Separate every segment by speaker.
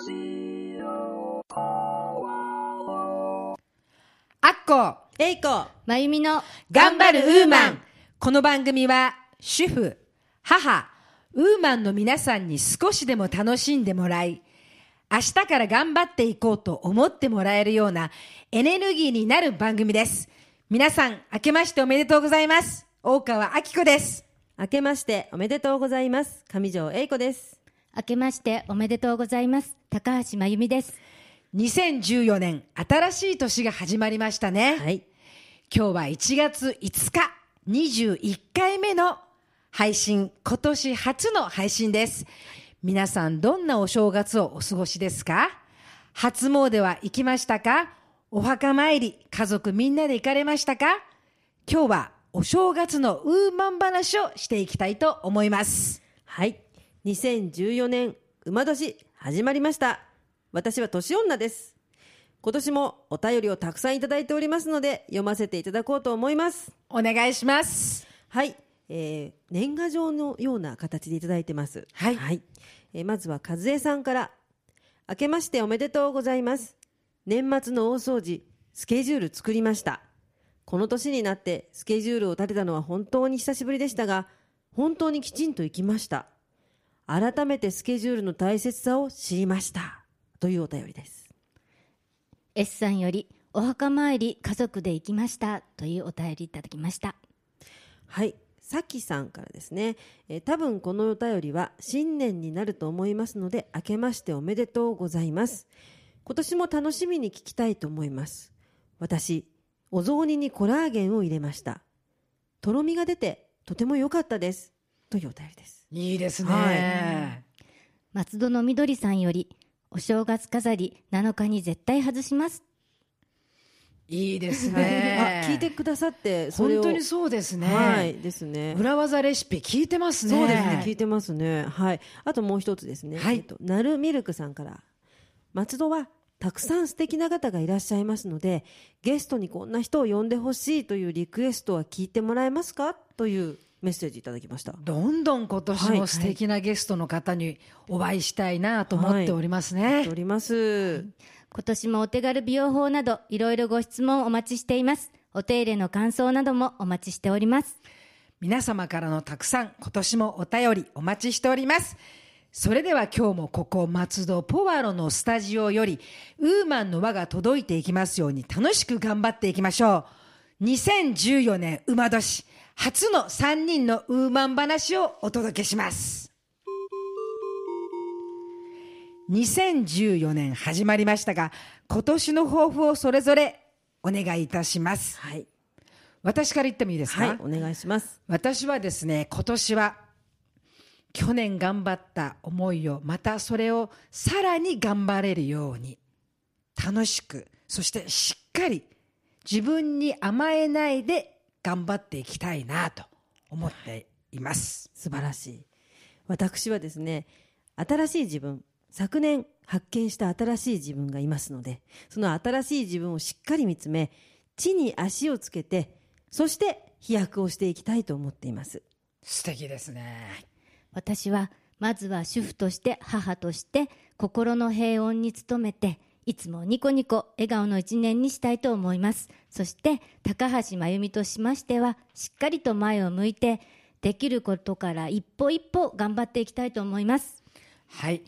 Speaker 1: アッコ、
Speaker 2: えいこ
Speaker 3: まゆみの
Speaker 1: 頑張るウーマン。この番組は、主婦、母、ウーマンの皆さんに少しでも楽しんでもらい、明日から頑張っていこうと思ってもらえるようなエネルギーになる番組です。皆さん、明けましておめでとうございます。大川明子です。
Speaker 2: 明けましておめでとうございます。上条えいこです。
Speaker 3: 明けましておめでとうございます高橋まゆみです
Speaker 1: 2014年、新しい年が始まりましたね。
Speaker 2: はい。
Speaker 1: 今日は1月5日、21回目の配信、今年初の配信です。皆さん、どんなお正月をお過ごしですか？初詣は行きましたか？お墓参り、家族みんなで行かれましたか？今日はお正月のウーマン話をしていきたいと思います。
Speaker 2: はい。2014年馬年始まりました。私は年女です。今年もお便りをたくさんいただいておりますので読ませていただこうと思います。
Speaker 1: お願いします。
Speaker 2: はい。えー、年賀状のような形でいただいてます。
Speaker 1: はい
Speaker 2: えーまずは和江さんから。明けましておめでとうございます。年末の大掃除、スケジュール作りました。この年になってスケジュールを立てたのは本当に久しぶりでしたが、本当にきちんと行きました。改めてスケジュールの大切さを知りました。というお便りです。
Speaker 3: S さんよりお墓参り家族で行きましたというお便りいただきました
Speaker 2: はい。さきさんからですね、えー多分このお便りは新年になると思いますので、明けましておめでとうございます。今年も楽しみに聞きたいと思います。私、お雑煮にコラーゲンを入れました。とろみが出てとても良かったです。というお便りです。
Speaker 1: いいですね。
Speaker 2: は
Speaker 3: 松戸のみどりさんよりお正月飾り7日に絶対外します
Speaker 1: い、いですね
Speaker 2: あ、。聞いてくださって、それを。
Speaker 1: 本当にそうですね。
Speaker 2: はい、ですね。
Speaker 1: 裏技レシピ聞いてますね。
Speaker 2: そうですね、聞いてますね。はい。あともう一つですね。
Speaker 1: はい
Speaker 2: えっと、なるミルクさんから。松戸はたくさん素敵な方がいらっしゃいますので、ゲストにこんな人を呼んでほしいというリクエストは聞いてもらえますか？というメッセージいただきました。
Speaker 1: どんどん今年も素敵なゲストの方にお会いしたいなと思っておりますね。
Speaker 2: おります。
Speaker 3: 今年もお手軽美容法などいろいろご質問お待ちしていますお手入れの感想などもお待ちしております
Speaker 1: 皆様からのたくさん今年もお便りお待ちしております。それでは今日もここ松戸ポワロのスタジオよりウーマンの輪が届いていきますように楽しく頑張っていきましょう。2014年馬年初の3人のウーマン話をお届けします。2014年始まりましたが今年の抱負をそれぞれお願いいたします。
Speaker 2: はい。
Speaker 1: 私から言ってもいいですか、
Speaker 2: はい、お願いします。
Speaker 1: 私はですね今年は去年頑張った思いをまたそれをさらに頑張れるように楽しくそしてしっかり自分に甘えないで頑張っていきたいなと思っています。
Speaker 2: 素晴らしい。私はですね、新しい自分、昨年発見した新しい自分がいますので、その新しい自分をしっかり見つめ、地に足をつけて、そして飛躍をしていきたいと思っています。
Speaker 1: 素敵ですね。
Speaker 3: 私はまずは主婦として母として心の平穏に努めていつもニコニコ笑顔の一年にしたいと思います。そして高橋真由美としましてはしっかりと前を向いてできることから一歩一歩頑張っていきたいと思います。
Speaker 1: はい、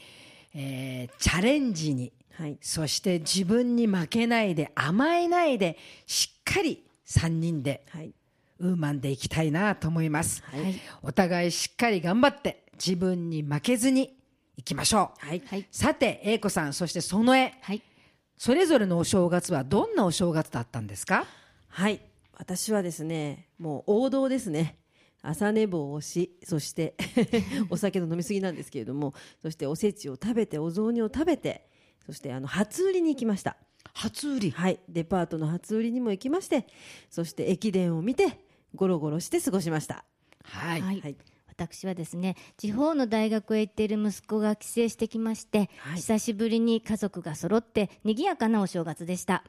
Speaker 1: えーチャレンジに
Speaker 2: はい。
Speaker 1: そして自分に負けないで甘えないでしっかり3人で
Speaker 2: はい。
Speaker 1: ウーマンでいきたいなと思います、
Speaker 2: はい。
Speaker 1: お互いしっかり頑張って自分に負けずにいきましょう、
Speaker 2: はい。
Speaker 3: はい。
Speaker 1: さて英子さんそして園江
Speaker 3: はい
Speaker 1: それぞれのお正月はどんなお正月だったんですか？
Speaker 2: はい。私はですね、もう王道ですね。朝寝坊をし、そして お酒の飲み過ぎなんですけれども、そしておせちを食べて、お雑煮を食べて、そしてあの初売りに行きました。
Speaker 1: 初売り？
Speaker 2: はい、デパートの初売りにも行きまして、そして駅伝を見て、ゴロゴロして過ごしました。
Speaker 1: はい、
Speaker 3: はい
Speaker 2: はい
Speaker 3: 私はですね地方の大学へ行っている息子が帰省してきまして、
Speaker 2: はい。
Speaker 3: 久しぶりに家族が揃って賑やかなお正月でした。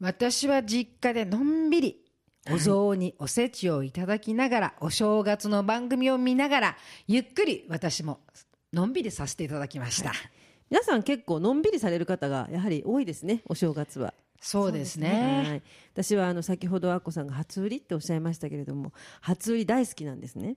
Speaker 1: 私は実家でのんびりお雑煮、おせちをいただきながらお正月の番組を見ながらゆっくり私ものんびりさせていただきました、
Speaker 2: 皆さん結構のんびりされる方がやはり多いですねお正月は。
Speaker 1: そうです
Speaker 2: は
Speaker 1: ね。
Speaker 2: い、私はあの先ほどアッコさんが初売りっておっしゃいましたけれども初売り大好きなんですね。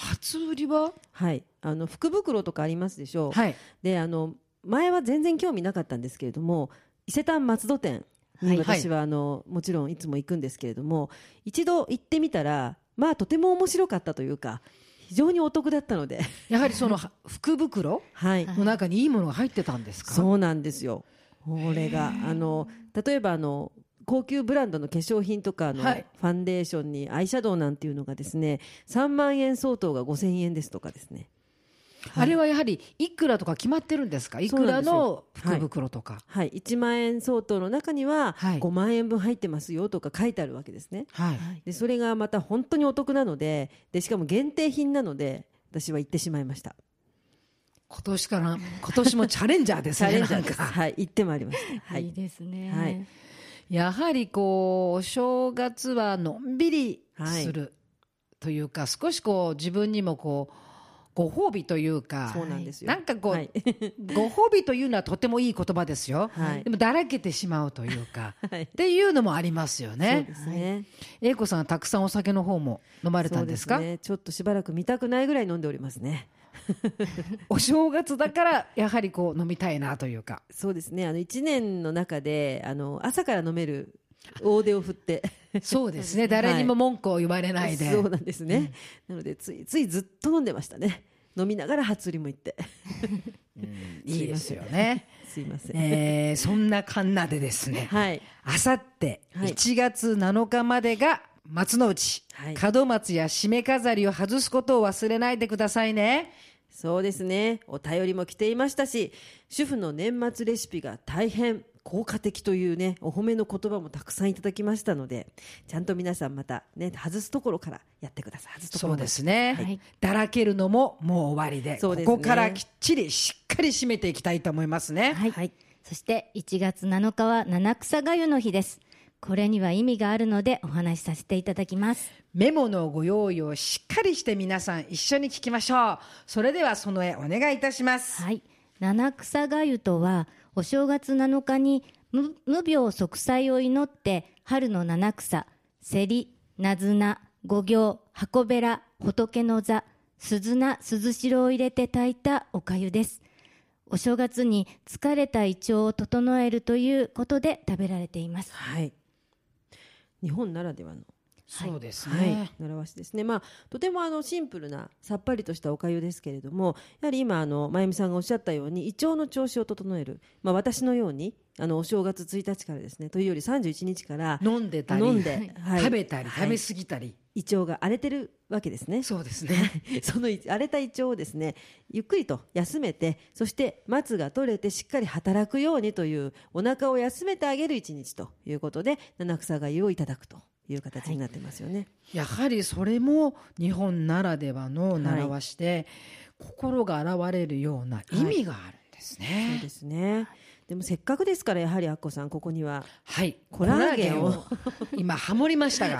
Speaker 1: 初売りは？
Speaker 2: はい、あの福袋とかありますでしょう。
Speaker 1: はい。
Speaker 2: であの前は全然興味なかったんですけれども伊勢丹松戸店
Speaker 1: はい
Speaker 2: に私はあの、もちろんいつも行くんですけれども一度行ってみたらまあとても面白かったというか非常にお得だったので、
Speaker 1: やはりそのは福袋？
Speaker 2: はい、
Speaker 1: の中にいいものが入ってたんですか？
Speaker 2: そうなんですよ。これがあの例えばあの高級ブランドの化粧品とかのフ
Speaker 1: はい
Speaker 2: ァンデーションにアイシャドウなんていうのがですね3万円相当が5000円ですとかですね
Speaker 1: あれはやはりいくらとか決まってるんですか？いくらの福袋とか。
Speaker 2: はい、1万円相当の中には
Speaker 1: はい
Speaker 2: 5万円分入ってますよとか書いてあるわけですね。
Speaker 1: はい。
Speaker 2: でそれがまた本当にお得なのででしかも限定品なので私は行ってしまいました。
Speaker 1: 今年から、今年もチャレンジャーですね。
Speaker 2: チャレンジャー
Speaker 1: か
Speaker 2: はい、行ってまいりました。はい
Speaker 3: いですね。
Speaker 2: はい
Speaker 1: やはりこう、お正月はのんびりするというか、少しこう、自分にもこう、ご褒美というか、
Speaker 2: そうなんですよ。
Speaker 1: なんかこう、
Speaker 2: はい
Speaker 1: ご褒美というのはとてもいい言葉ですよ。
Speaker 2: はい
Speaker 1: でもだらけてしまうというか、
Speaker 2: はい
Speaker 1: っていうのもありますよ
Speaker 2: そう
Speaker 1: ね
Speaker 2: で。すね。
Speaker 1: 英子さんはたくさんお酒の方も飲まれたんですか？
Speaker 2: そうね。ちょっとしばらく見たくないぐらい飲んでおりますね。
Speaker 1: お正月だからやはりこう飲みたいなというか。
Speaker 2: そうですね。あの一年の中であの朝から飲める大手を振って。
Speaker 1: そうですね。誰にも文句を言われないで。
Speaker 2: そうなんですね。なのでついついずっと飲んでましたね。飲みながら初売りも行って。
Speaker 1: いいですよね。
Speaker 2: すいません。
Speaker 1: えーそんなかんなでですね、
Speaker 2: はい。
Speaker 1: あさって
Speaker 2: はい
Speaker 1: 1月7日までが松の内、
Speaker 2: はい
Speaker 1: 門松や締め飾りを外すことを忘れないでくださいね。
Speaker 2: そうですね。お便りも来ていましたし、主婦の年末レシピが大変効果的というね、お褒めの言葉もたくさんいただきましたので、ちゃんと皆さんまたね、外すところからやってください。外すところ
Speaker 1: そうですね、
Speaker 3: はい
Speaker 1: だらけるのももう終わりで
Speaker 2: そうですね
Speaker 1: ここからきっちりしっかり締めていきたいと思いますね。
Speaker 3: はい、
Speaker 2: はい
Speaker 3: そして1月7日は七草がゆの日です。これには意味があるのでお話しさせていただきます。
Speaker 1: メモのご用意をしっかりして皆さん一緒に聞きましょう。それではその絵お願いいたします。
Speaker 3: はい。七草がゆとは、お正月7日に無無病息災を祈って、春の七草、セリ、ナズナ、五行、箱べら、仏の座、鈴菜、鈴代を入れて炊いたお粥です。お正月に疲れた胃腸を整えるということで食べられています。
Speaker 2: はい。日本ならではの、
Speaker 1: そうです
Speaker 2: はい
Speaker 1: ね。、
Speaker 2: 習わしですね。まあ、とてもあのシンプルなさっぱりとしたお粥ですけれども、やはり今あのまゆみさんがおっしゃったように胃腸の調子を整える。まあ私のようにあのお正月1日からですね、というより31日から
Speaker 1: 飲んでたり
Speaker 2: 飲んで、はい
Speaker 1: 食べたり、
Speaker 2: はい
Speaker 1: 食べ過ぎたり。
Speaker 2: 胃腸が荒れてるわけですね。
Speaker 1: そうですね。
Speaker 2: その荒れた胃腸をですねゆっくりと休めてそして末が取れてしっかり働くようにというお腹を休めてあげる一日ということで七草がゆをいただくという形になってますよね。
Speaker 1: やはりそれも日本ならではの習わしで、心が現れるような意味があるんです
Speaker 2: そう
Speaker 1: ね
Speaker 2: で。すね。でもせっかくですからやはりアッコさんここには
Speaker 1: はい。
Speaker 2: コラーゲンを
Speaker 1: 今 ハモりましたが、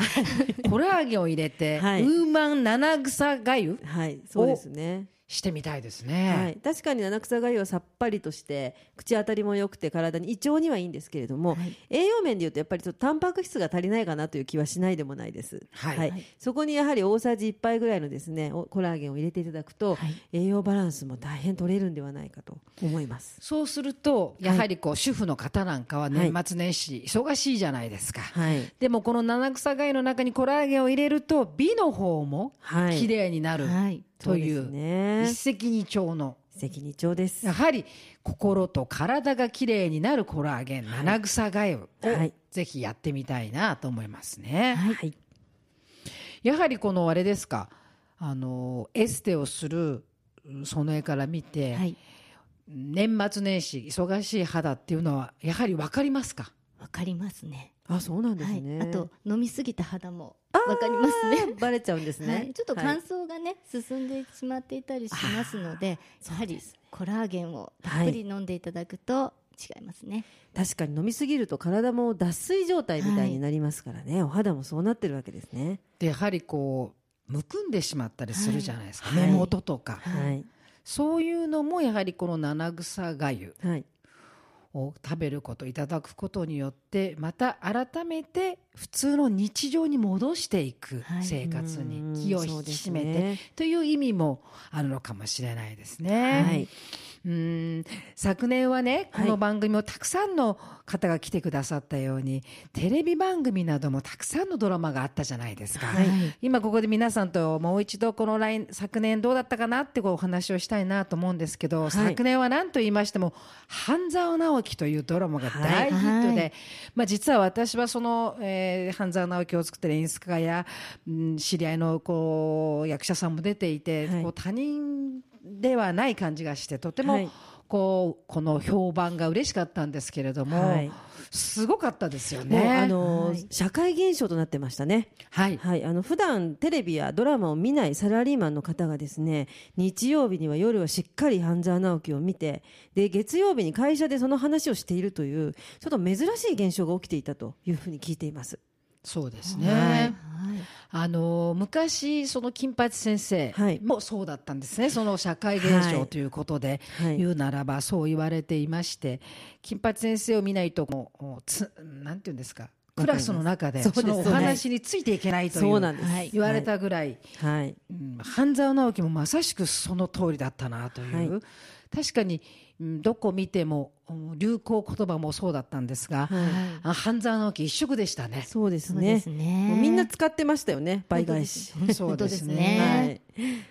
Speaker 1: コラーゲンを入れて、
Speaker 2: はい
Speaker 1: ウーマン七草がゆ
Speaker 2: はいそうですね。
Speaker 1: してみたいです
Speaker 2: は
Speaker 1: ね。
Speaker 2: い、確かに七草がゆはさっぱりとして口当たりも良くて体に胃腸にはいいんですけれども、
Speaker 3: はい。
Speaker 2: 栄養面でいうとやっぱりちょっとタンパク質が足りないかなという気はしないでもないです、
Speaker 1: はい。
Speaker 3: はい。
Speaker 2: そこにやはり大さじ1杯ぐらいのですねおコラーゲンを入れていただくと、
Speaker 3: はい。
Speaker 2: 栄養バランスも大変取れるんではないかと思います。
Speaker 1: そうすると、やはりこう、主婦の方なんかは年末年始、忙しいじゃないですか。
Speaker 2: はい。
Speaker 1: でもこの七草がゆの中にコラーゲンを入れると美の方も
Speaker 2: はい。
Speaker 1: 綺麗になる。
Speaker 3: はい。
Speaker 1: とい
Speaker 2: そう
Speaker 1: 一石二鳥の
Speaker 2: 責任長です
Speaker 1: やはり心と体が綺麗になるコラーゲン七草がゆを
Speaker 2: はい
Speaker 1: ぜひやってみたいなと思いますね。
Speaker 2: はい
Speaker 1: やはりこのあれですかあのエステをするその絵から見て、
Speaker 3: はい。
Speaker 1: 年末年始忙しい肌っていうのはやはり分かりますか？
Speaker 3: わかりますね。
Speaker 2: あそうなんです
Speaker 3: はい
Speaker 2: ね、。
Speaker 3: あと、飲みすぎた肌もわかりますね。
Speaker 2: バレちゃうんですね、
Speaker 3: はい、ちょっと
Speaker 2: はい。
Speaker 3: 乾燥がね、進んでしまっていたりしますので、やはりコラーゲンをたっぷり飲んでいただくと違いますね。
Speaker 2: 確かに飲みすぎると体も脱水状態みたいになりますからね、お肌もそうなってるわけですね。
Speaker 1: でやはりこうむくんでしまったりするじゃないですか、
Speaker 2: はい。
Speaker 1: 目元とか、
Speaker 2: はい、
Speaker 1: そういうのもやはりこの七草がゆ。
Speaker 2: はい
Speaker 1: を食べることいただくことによってまた改めて普通の日常に戻していく
Speaker 3: はい。
Speaker 1: 生活
Speaker 2: うん
Speaker 1: に気を引き締めて、という意味もあるのかもしれないですね。
Speaker 2: はい
Speaker 1: うん。昨年はねこ
Speaker 2: はい。
Speaker 1: の番組もたくさんの方が来てくださったように、テレビ番組などもたくさんのドラマがあったじゃないですか、
Speaker 2: はい。
Speaker 1: 今ここで皆さんともう一度この来昨年どうだったかなってこうお話をしたいなと思うんですけど、
Speaker 2: はい。
Speaker 1: 昨年は何と言いましても「半沢直樹」というドラマが大ヒットで、
Speaker 3: はい。
Speaker 1: まあ、実は私はその、えー半沢直樹を作ってる演出家や、うん、知り合いのこう役者さんも出ていて、
Speaker 2: はい。
Speaker 1: こう他人ではない感じがしてとても、
Speaker 2: はい
Speaker 1: こうこの評判が嬉しかったんですけれども、
Speaker 2: はい
Speaker 1: すごかったですよね。
Speaker 2: あの
Speaker 3: はい
Speaker 2: 社会現象となってましたね。
Speaker 1: はい、
Speaker 2: はい、あの普段テレビやドラマを見ないサラリーマンの方がですね日曜日には夜はしっかり半沢直樹を見てで月曜日に会社でその話をしているというちょっと珍しい現象が起きていたというふうに聞いています。
Speaker 1: そうですね。
Speaker 2: はい。
Speaker 1: あの昔その金八先生
Speaker 2: はい。
Speaker 1: もそうだったんですね、その社会現象ということで、
Speaker 2: はい。
Speaker 1: 言うならばそう言われていまして金八先生を見ないともうつなんていうんですかクラスの中で
Speaker 2: そ
Speaker 1: のお話についていけないという
Speaker 2: そうなんです。
Speaker 3: はい
Speaker 1: 言われたぐらい、
Speaker 2: はい、
Speaker 1: うん半沢直樹もまさしくその通りだったなという、
Speaker 2: はい。
Speaker 1: 確かに、うんどこ見てもうん流行言葉もそうだったんですが、
Speaker 2: はい。
Speaker 1: あ半沢直樹一色でしたね。
Speaker 2: そうですね。
Speaker 3: すね。
Speaker 2: みんな使ってましたよね倍返し。
Speaker 1: そうですね。
Speaker 3: ね。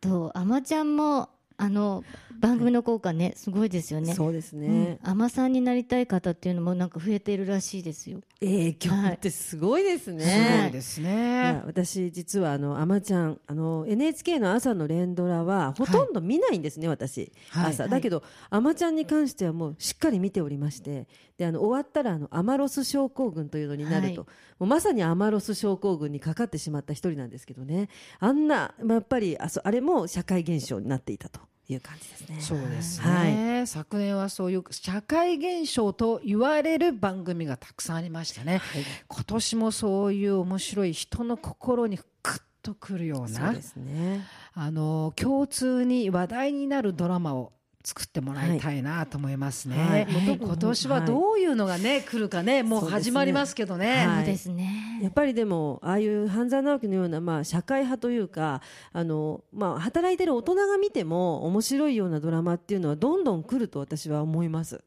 Speaker 3: とあまちゃんもあの番組の効果ねすごいですよね。
Speaker 2: そうです
Speaker 3: うん。
Speaker 2: ね、
Speaker 3: あまさんになりたい方っていうのもなんか増えているらしいですよ。
Speaker 2: 影響ってすごいですね。
Speaker 1: すごいです
Speaker 2: い
Speaker 1: ね
Speaker 2: や。私実はあのちゃんあの NHK の朝の連ドラはほとんど見ないんですね、私、
Speaker 1: はい。
Speaker 2: 朝。だけどあまちゃんに関してはもうしっかり見ておりまして。であの終わったらあのアマロス症候群というのになると、
Speaker 3: はい。
Speaker 2: もうまさにアマロス症候群にかかってしまった一人なんですけどね。あんな、まあ、やっぱりあそあれも社会現象になっていたという感じですね。
Speaker 1: そうですね、
Speaker 2: は
Speaker 1: 昨年はそういう社会現象と言われる番組がたくさんありましたね、今年もそういう面白い人の心にクッとくるような。
Speaker 2: そうですね。
Speaker 1: あの共通に話題になるドラマを作ってもらいたいなと思いますね、
Speaker 2: はい。
Speaker 3: はい。
Speaker 1: 今年はどういうのがね来るかねもう始まりますけどね。
Speaker 2: はい。
Speaker 3: そうですね。
Speaker 2: やっぱりでもああいう半沢直樹のような、まあ、社会派というかあの、まあ、働いてる大人が見ても面白いようなドラマっていうのはどんどん来ると私は思います。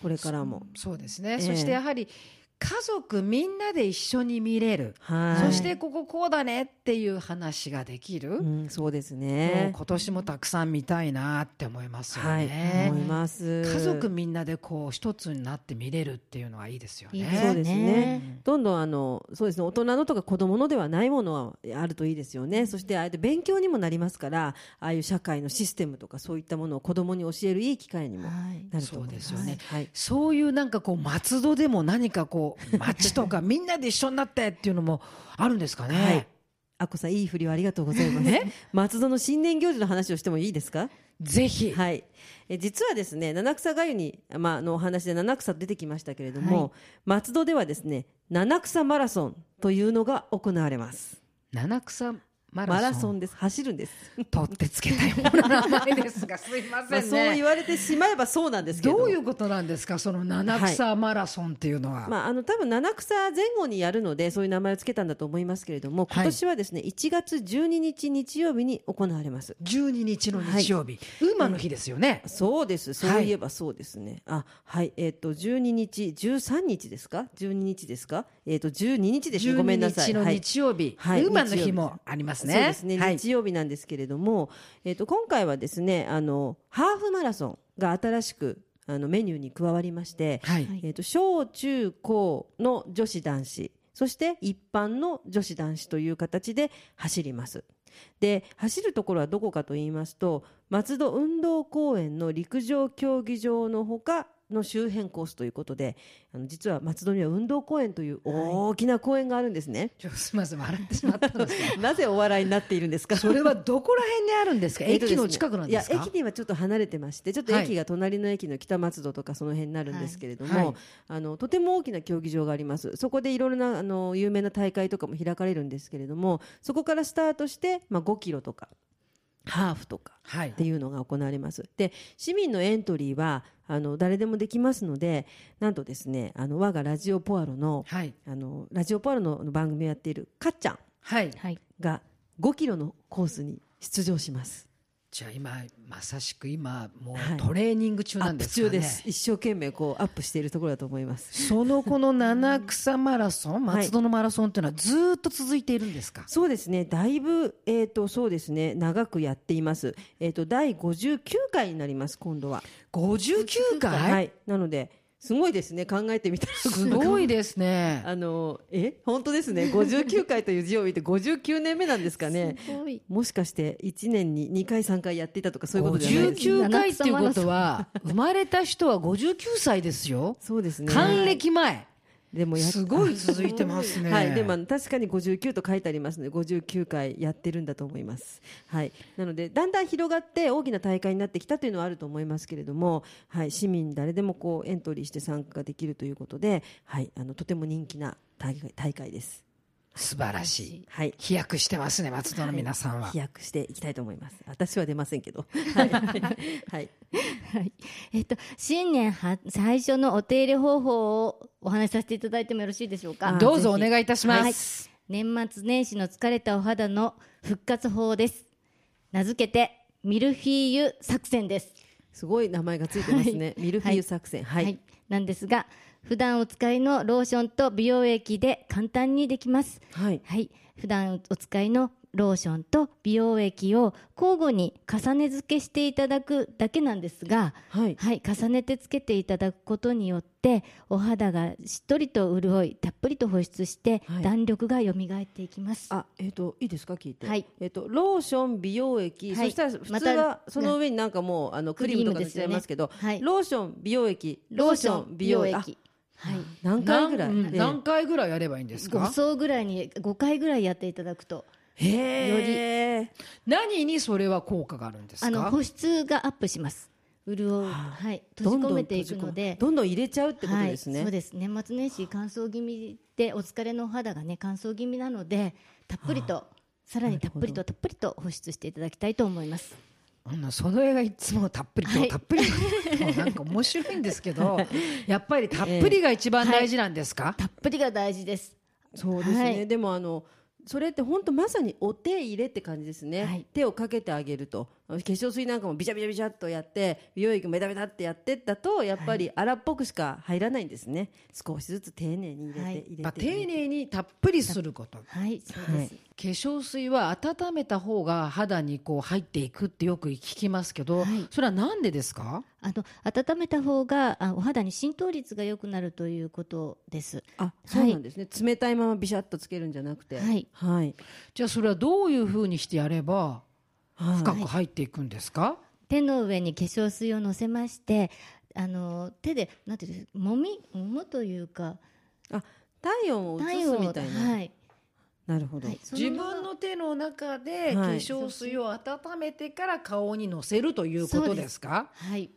Speaker 2: これからも。
Speaker 1: そうですね、
Speaker 2: ええ。
Speaker 1: そしてやはり家族みんなで一緒に見れる、
Speaker 2: はい
Speaker 1: そしてこここうだねっていう話ができる、
Speaker 2: うん、そうですね。
Speaker 1: 今年もたくさん見たいなって思いますよ
Speaker 2: はい、
Speaker 1: ね。
Speaker 2: 思います。
Speaker 1: 家族みんなでこう一つになって見れるっていうのはいいですよね。
Speaker 3: いいです
Speaker 2: そうですね
Speaker 3: ね。
Speaker 2: どんどんあのそうですね大人のとか子供のではないものはあるといいですよね。そしてああやって勉強にもなりますから、ああいう社会のシステムとかそういったものを子供に教えるいい機会にも
Speaker 3: はい
Speaker 2: なると思います。
Speaker 1: そうですよね
Speaker 2: はい。
Speaker 1: そういうなんかこう松戸でも何かこう町とかみんなで一緒になってっていうのもあるんですかね？
Speaker 2: はい。あこさんいい振りをありがとうございます。松戸の新年行事の話をしてもいいですか？
Speaker 1: ぜひ、
Speaker 2: はい。え実はですね七草がゆにまああのお話で七草出てきましたけれども、
Speaker 3: はい
Speaker 2: 松戸ではですね七草マラソンというのが行われます。
Speaker 1: 七草マラソン。
Speaker 2: です。走るんです。
Speaker 1: 取ってつけたような名前ですがすいま
Speaker 2: まあ、
Speaker 1: せん
Speaker 2: そう言
Speaker 1: ね。
Speaker 2: われてしまえばそうなんですけど。
Speaker 1: どういうことなんですか？その七草マラソンっていうのは。
Speaker 2: まあ、あの多分七草前後にやるのでそういう名前をつけたんだと思いますけれども今年はですね、1月12日日曜日に行われます。
Speaker 1: 12日の日曜日、馬の日ですよね。
Speaker 2: そうです。そういえばそうですね、あはい。えっ、と12日13日ですか？12日ですか？えっ、と12日ですね。ごめんなさい。
Speaker 1: 12日の
Speaker 2: はい。
Speaker 1: 日曜日、
Speaker 2: はい。
Speaker 1: 馬の日もありますね。
Speaker 2: そうですね、
Speaker 1: はい
Speaker 2: 日曜日なんですけれども、えっと今回はですねあのハーフマラソンが新しくあのメニューに加わりまして、
Speaker 1: はい
Speaker 3: はい
Speaker 2: えっと小中高の女子男子そして一般の女子男子という形で走ります。で走るところはどこかと言いますと松戸運動公園の陸上競技場のほかの周辺コースということであの実は松戸には運動公園という大きな公園があるんですね。
Speaker 1: ちょすみません笑ってしまったんです
Speaker 2: なぜお笑いになっているんですか？
Speaker 1: それはどこら辺にあるんですか、駅の近くなんですか？
Speaker 2: いや駅にはちょっと離れてましてちょっと
Speaker 1: はい。
Speaker 2: 駅が隣の駅の北松戸とかその辺になるんですけれども、
Speaker 1: はいはい。
Speaker 2: あのとても大きな競技場があります。そこでいろいろなあの有名な大会とかも開かれるんですけれどもそこからスタートして、まあ、5キロとかハーフとか
Speaker 1: はい。
Speaker 2: っていうのが行われます。で市民のエントリーはあの誰でもできますのでなんとですねあの我がラジオポアロの
Speaker 1: はい
Speaker 2: あのラジオポアロの番組をやっているかっちゃんが5キロのコースに出場します。
Speaker 1: じゃあ今まさしく今も
Speaker 2: はいう
Speaker 1: トレーニング中なんですかね、
Speaker 2: 中です。一生懸命こうアップしているところだと思います。
Speaker 1: そのこの七草マラソン、
Speaker 2: はい
Speaker 1: 松戸のマラソンっていうのはずーっと続いているんですか？
Speaker 2: そうですね。だいぶえっ、とそうですね長くやっています。えっ、と第59回になります今度は。
Speaker 1: 五十九回、
Speaker 2: はい。なのですごいですね考えてみたら。
Speaker 1: すごいですね。
Speaker 2: あのえ？本当ですね。59回という字を見て59年目なんですかね。
Speaker 3: すごい。
Speaker 2: もしかして1年に2回3回やっていたとかそういう
Speaker 1: 五
Speaker 2: ことじゃないです
Speaker 1: 十九回っていうことは生まれた人は五十九歳ですよ。
Speaker 2: そうですね。
Speaker 1: 還暦前。
Speaker 2: でも
Speaker 1: すごい続いてますね。
Speaker 2: はい、でも確かに59と書いてありますので59回やってるんだと思います、はい、なのでだんだん広がって大きな大会になってきたというのはあると思いますけれども、はい、市民誰でもこうエントリーして参加ができるということで、はい、あのとても人気な大会大会です、
Speaker 1: 素晴らしい。
Speaker 2: はい、
Speaker 1: 飛躍してますね松戸の皆さんは。
Speaker 2: 飛躍していきたいと思います。私は出ませんけど。はい、はい、
Speaker 3: はい。えっと、新年は最初のお手入れ方法をお話しさせていただいてもよろしいでしょうか？
Speaker 2: あ
Speaker 1: どうぞお願いいたします。
Speaker 3: 年末年始の疲れたお肌の復活法です。名付けて、ミルフィーユ作戦です。
Speaker 2: すごい名前がついてますね、ミルフィーユ作戦。はい、
Speaker 3: なんですが、普段お使いのローションと美容液で簡単にできます。
Speaker 2: はい。
Speaker 3: はい。普段お使いのローションと美容液を交互に重ね付けしていただくだけなんですが、
Speaker 2: はい。
Speaker 3: はい、重ねてつけていただくことによってお肌がしっとりと潤いたっぷりと保湿して、
Speaker 2: はい。
Speaker 3: 弾力が蘇っていきます。
Speaker 2: あ、えっ、といいですか？聞いて。
Speaker 3: はい。
Speaker 2: えっ、とローション美容液、
Speaker 3: はい。
Speaker 2: そしたら普通はその上になんかもうあのクリームとか塗っちゃいますけど、
Speaker 3: ね。はい。
Speaker 2: ローション美容液、
Speaker 3: ローション美容液。
Speaker 2: あ
Speaker 3: はい。
Speaker 2: 何回ぐらい？
Speaker 1: 何回ぐらいやればいいんです
Speaker 3: 5
Speaker 1: か
Speaker 3: 層ぐらいに5回ぐらいやっていただくと。
Speaker 2: へえ。
Speaker 1: 何にそれは効果があるんですか？
Speaker 3: あの保湿がアップします。潤う、はい、閉じ込めていくので。
Speaker 2: どんどん入れちゃうってことですね。
Speaker 3: はい、そうです年末年始乾燥気味でお疲れのお肌がね乾燥気味なのでたっぷりとさらにたっぷりとたっぷりと保湿していただきたいと思います
Speaker 1: あんなその絵がいつもたっぷりと、
Speaker 3: はい。
Speaker 1: たっぷりと なんか面白いんですけど やっぱりたっぷりが一番大事なんですか、
Speaker 3: たっぷりが大事です。
Speaker 2: そうですね。
Speaker 3: はい。
Speaker 2: でもあの。それって本当まさにお手入れって感じですね、
Speaker 3: はい。
Speaker 2: 手をかけてあげると化粧水なんかもビチャビチャビチャっとやって美容液もベタベタってやってったとやっぱり荒っぽくしか入らないんですね。少しずつ丁寧に入れて、
Speaker 3: はい。
Speaker 2: 入れて
Speaker 1: まあ、丁寧にたっぷりすること。
Speaker 3: はいそうです、
Speaker 1: 化粧水は温めた方が肌にこう入っていくってよく聞きますけど、
Speaker 3: はい。
Speaker 1: それはなんでですか？
Speaker 3: あの温めた方があお肌に浸透率が良くなるということです。
Speaker 2: あそうなんですね、冷たいままビシャッとつけるんじゃなくて。
Speaker 3: はい。
Speaker 2: はい、
Speaker 1: じゃあそれはどういうふうにしてやれば
Speaker 2: はい
Speaker 1: 深く入っていくんですか、
Speaker 3: 手の上に化粧水をのせましてあの手でなんていうんです揉み揉むというか
Speaker 2: あ体温を移すみたいな、
Speaker 3: はい、
Speaker 2: なるほど、
Speaker 3: はい、そ
Speaker 1: 自分の手の中で化
Speaker 2: はい。
Speaker 1: 粧水を温めてから顔にのせるということですか？
Speaker 3: はい。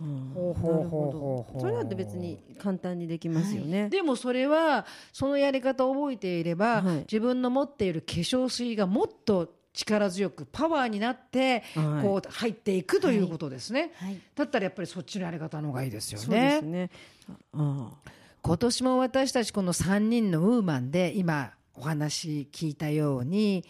Speaker 2: うん
Speaker 1: ほうほうほう。ほう
Speaker 2: なるほどそれだって別に簡単にできますよね、
Speaker 1: でもそれはそのやり方を覚えていれば、
Speaker 2: はい。
Speaker 1: 自分の持っている化粧水がもっと力強くパワーになって、
Speaker 2: はい。
Speaker 1: こう入っていくということですね、
Speaker 3: はい。
Speaker 1: だったらやっぱりそっちのやり方の方がいいですよね。
Speaker 2: すね。あ
Speaker 1: 今年も私たちこの3人のウーマンで今お話聞いたように、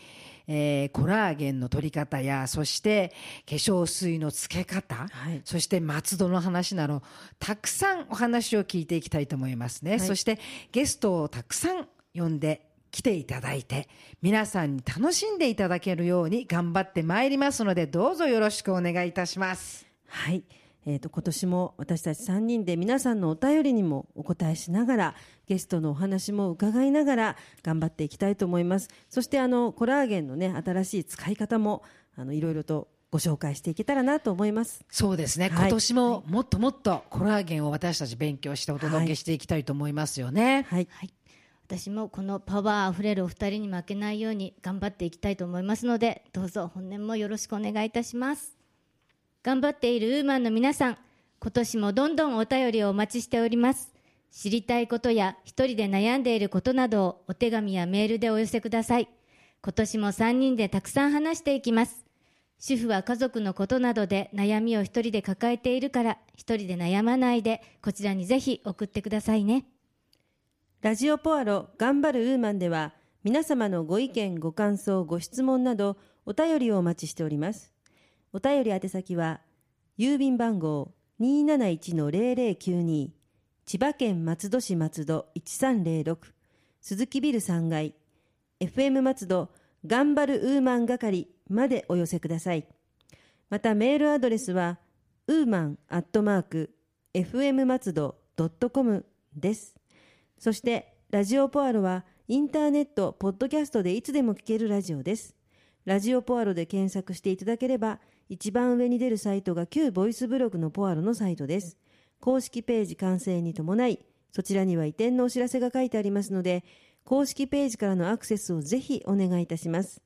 Speaker 1: えーコラーゲンの取り方やそして化粧水のつけ方、
Speaker 2: はい。
Speaker 1: そして松戸の話などたくさんお話を聞いていきたいと思いますね、
Speaker 2: はい。
Speaker 1: そしてゲストをたくさん呼んで来ていただいて皆さんに楽しんでいただけるように頑張ってまいりますのでどうぞよろしくお願いいたします。
Speaker 2: はい、えー、と今年も私たち3人で皆さんのお便りにもお答えしながらゲストのお話も伺いながら頑張っていきたいと思います。そしてあのコラーゲンのね新しい使い方もあのいろいろとご紹介していけたらなと思います。
Speaker 1: そうですね、
Speaker 2: はい。
Speaker 1: 今年ももっともっとコラーゲンを私たち勉強してお届けしていきたいと思いますよね。
Speaker 2: はい。
Speaker 3: はい、私もこのパワーあふれるお二人に負けないように頑張っていきたいと思いますのでどうぞ本年もよろしくお願いいたします。頑張っているウーマンの皆さん今年もどんどんお便りをお待ちしております。知りたいことや一人で悩んでいることなどをお手紙やメールでお寄せください。今年も3人でたくさん話していきます。主婦は家族のことなどで悩みを一人で抱えているから、一人で悩まないで、こちらにぜひ送ってくださいね。
Speaker 2: ラジオポアロ頑張るウーマンでは皆様のご意見ご感想ご質問などお便りをお待ちしております。お便り宛先は郵便番号271-0092千葉県松戸市松戸1306鈴木ビル3階 FM 松戸頑張るウーマン係までお寄せください。またメールアドレスはウーマンアットマーク FM 松戸 .com です。そして、ラジオポアロはインターネット、ポッドキャストでいつでも聞けるラジオです。ラジオポアロで検索していただければ、一番上に出るサイトが旧ボイスブログのポアロのサイトです。公式ページ完成に伴い、そちらには移転のお知らせが書いてありますので、公式ページからのアクセスをぜひお願いいたします。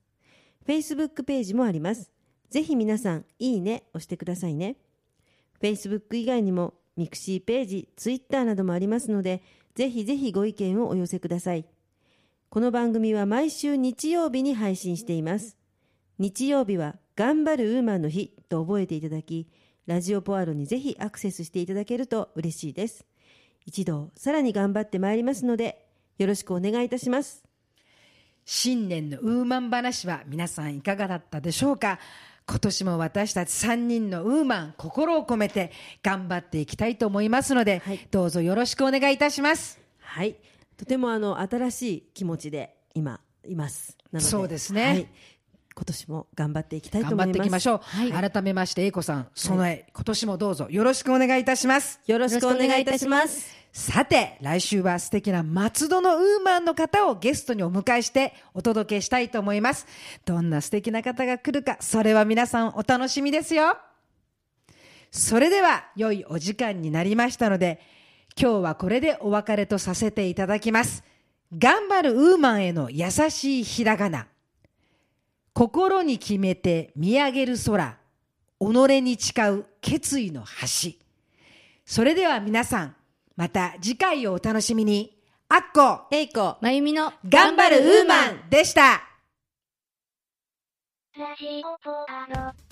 Speaker 2: Facebook ページもあります。ぜひ皆さん、いいね押してくださいね。Facebook 以外にもミクシーページ、Twitter などもありますので、ぜひぜひご意見をお寄せください。この番組は毎週日曜日に配信しています。日曜日は頑張るウーマンの日と覚えていただき、ラジオポアロにぜひアクセスしていただけると嬉しいです。一度さらに頑張ってまいりますので、よろしくお願いいたします。
Speaker 1: 新年のウーマン話は皆さんいかがだったでしょうか？今年も私たち3人のウーマン心を込めて頑張っていきたいと思いますので、
Speaker 2: はい
Speaker 1: どうぞよろしくお願いいたします。
Speaker 2: はい。とてもあの、新しい気持ちで今、います。なので
Speaker 1: そうですね
Speaker 2: はい。今年も頑張っていきたいと思います。
Speaker 1: 頑張っていきましょう。
Speaker 2: はい。
Speaker 1: 改めまして、英子さん、その絵、今年もどうぞよろしくお願いいたします。
Speaker 2: よろしくお願いいたします。
Speaker 1: さて、来週は素敵な松戸のウーマンの方をゲストにお迎えしてお届けしたいと思います。どんな素敵な方が来るか、それは皆さんお楽しみですよ。それでは、良いお時間になりましたので、今日はこれでお別れとさせていただきます。頑張るウーマンへの優しいひらがな。心に決めて見上げる空。己に誓う決意の橋。それでは皆さん、また次回をお楽しみに。あっこ、
Speaker 2: えいこ。
Speaker 3: まゆみの
Speaker 1: 頑張るウーマンでした。
Speaker 4: ラジオポアロ。